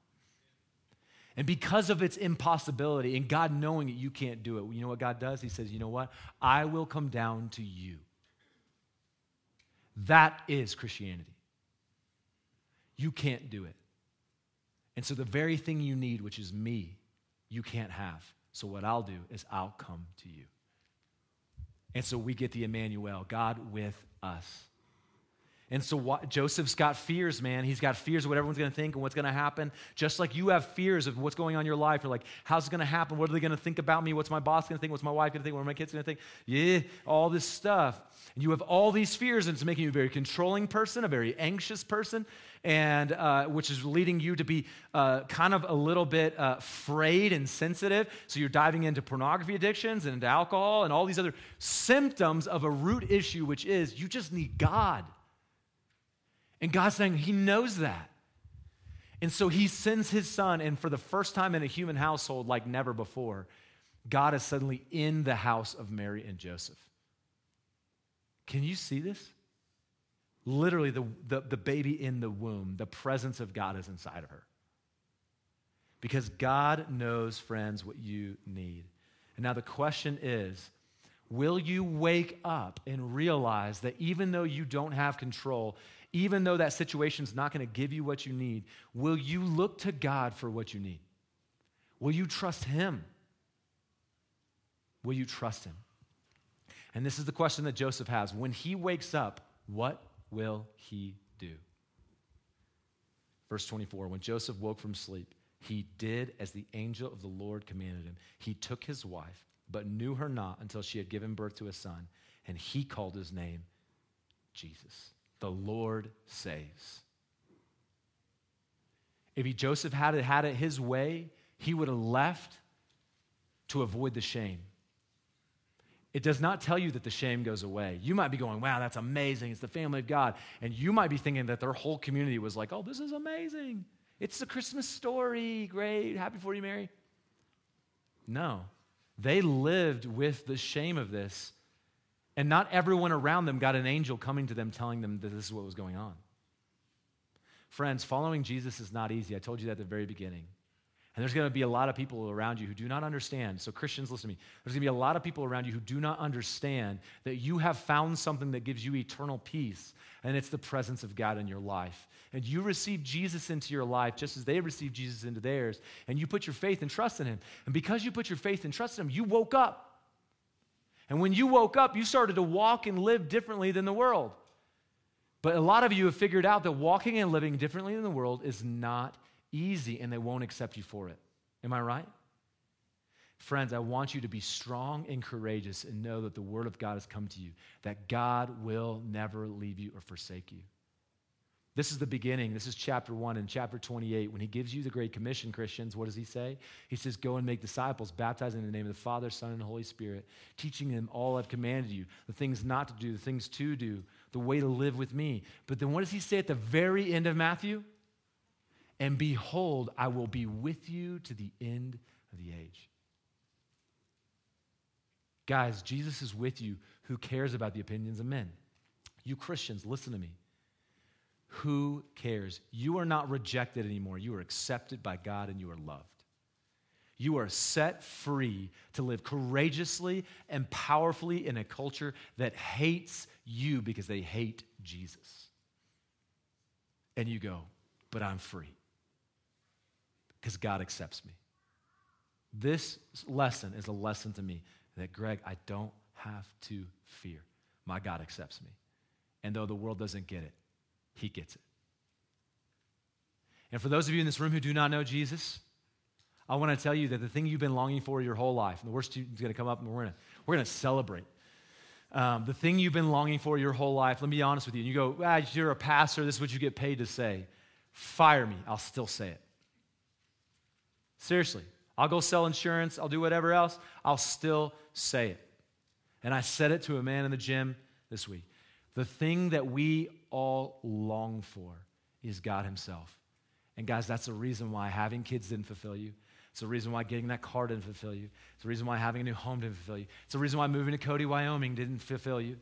And because of its impossibility and God knowing that you can't do it, you know what God does? He says, You know what? I will come down to you. That is Christianity. You can't do it. And so the very thing you need, which is me, you can't have. So what I'll do is I'll come to you. And so we get the Emmanuel, God with us. And so what, Joseph's got fears, man. He's got fears of what everyone's going to think and what's going to happen. Just like you have fears of what's going on in your life. You're like, how's it going to happen? What are they going to think about me? What's my boss going to think? What's my wife going to think? What are my kids going to think? Yeah, all this stuff. And you have all these fears, and it's making you a very controlling person, a very anxious person, and uh, which is leading you to be uh, kind of a little bit uh, frayed and sensitive. So you're diving into pornography addictions and into alcohol and all these other symptoms of a root issue, which is you just need God. And God's saying He knows that. And so He sends His Son, and for the first time in a human household like never before, God is suddenly in the house of Mary and Joseph. Can you see this? Literally, the, the, the baby in the womb, the presence of God is inside of her. Because God knows, friends, what you need. And now the question is will you wake up and realize that even though you don't have control, even though that situation is not going to give you what you need, will you look to God for what you need? Will you trust Him? Will you trust Him? And this is the question that Joseph has. When he wakes up, what will he do? Verse 24 When Joseph woke from sleep, he did as the angel of the Lord commanded him. He took his wife, but knew her not until she had given birth to a son, and he called his name Jesus. The Lord saves. If he, Joseph had it, had it his way, he would have left to avoid the shame. It does not tell you that the shame goes away. You might be going, wow, that's amazing. It's the family of God. And you might be thinking that their whole community was like, oh, this is amazing. It's the Christmas story. Great. Happy for you, Mary. No. They lived with the shame of this. And not everyone around them got an angel coming to them telling them that this is what was going on. Friends, following Jesus is not easy. I told you that at the very beginning. And there's going to be a lot of people around you who do not understand. So, Christians, listen to me. There's going to be a lot of people around you who do not understand that you have found something that gives you eternal peace, and it's the presence of God in your life. And you receive Jesus into your life just as they received Jesus into theirs, and you put your faith and trust in Him. And because you put your faith and trust in Him, you woke up. And when you woke up, you started to walk and live differently than the world. But a lot of you have figured out that walking and living differently than the world is not easy and they won't accept you for it. Am I right? Friends, I want you to be strong and courageous and know that the Word of God has come to you, that God will never leave you or forsake you. This is the beginning. This is chapter 1 and chapter 28. When he gives you the Great Commission, Christians, what does he say? He says, Go and make disciples, baptizing in the name of the Father, Son, and Holy Spirit, teaching them all I've commanded you, the things not to do, the things to do, the way to live with me. But then what does he say at the very end of Matthew? And behold, I will be with you to the end of the age. Guys, Jesus is with you who cares about the opinions of men. You Christians, listen to me. Who cares? You are not rejected anymore. You are accepted by God and you are loved. You are set free to live courageously and powerfully in a culture that hates you because they hate Jesus. And you go, but I'm free because God accepts me. This lesson is a lesson to me that, Greg, I don't have to fear. My God accepts me. And though the world doesn't get it, He gets it. And for those of you in this room who do not know Jesus, I want to tell you that the thing you've been longing for your whole life, and the worst is going to come up and we're going to, we're going to celebrate. Um, the thing you've been longing for your whole life, let me be honest with you. And you go, ah, you're a pastor, this is what you get paid to say. Fire me, I'll still say it. Seriously. I'll go sell insurance, I'll do whatever else, I'll still say it. And I said it to a man in the gym this week. The thing that we all long for is God Himself. And guys, that's the reason why having kids didn't fulfill you. It's the reason why getting that car didn't fulfill you. It's the reason why having a new home didn't fulfill you. It's the reason why moving to Cody, Wyoming didn't fulfill you.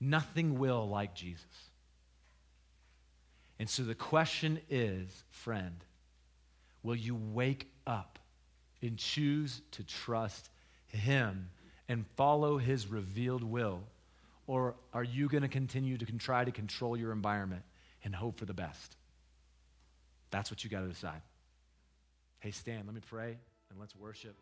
Nothing will like Jesus. And so the question is, friend, will you wake up and choose to trust Him and follow His revealed will? Or are you going to continue to try to control your environment and hope for the best? That's what you got to decide. Hey, Stan, let me pray and let's worship.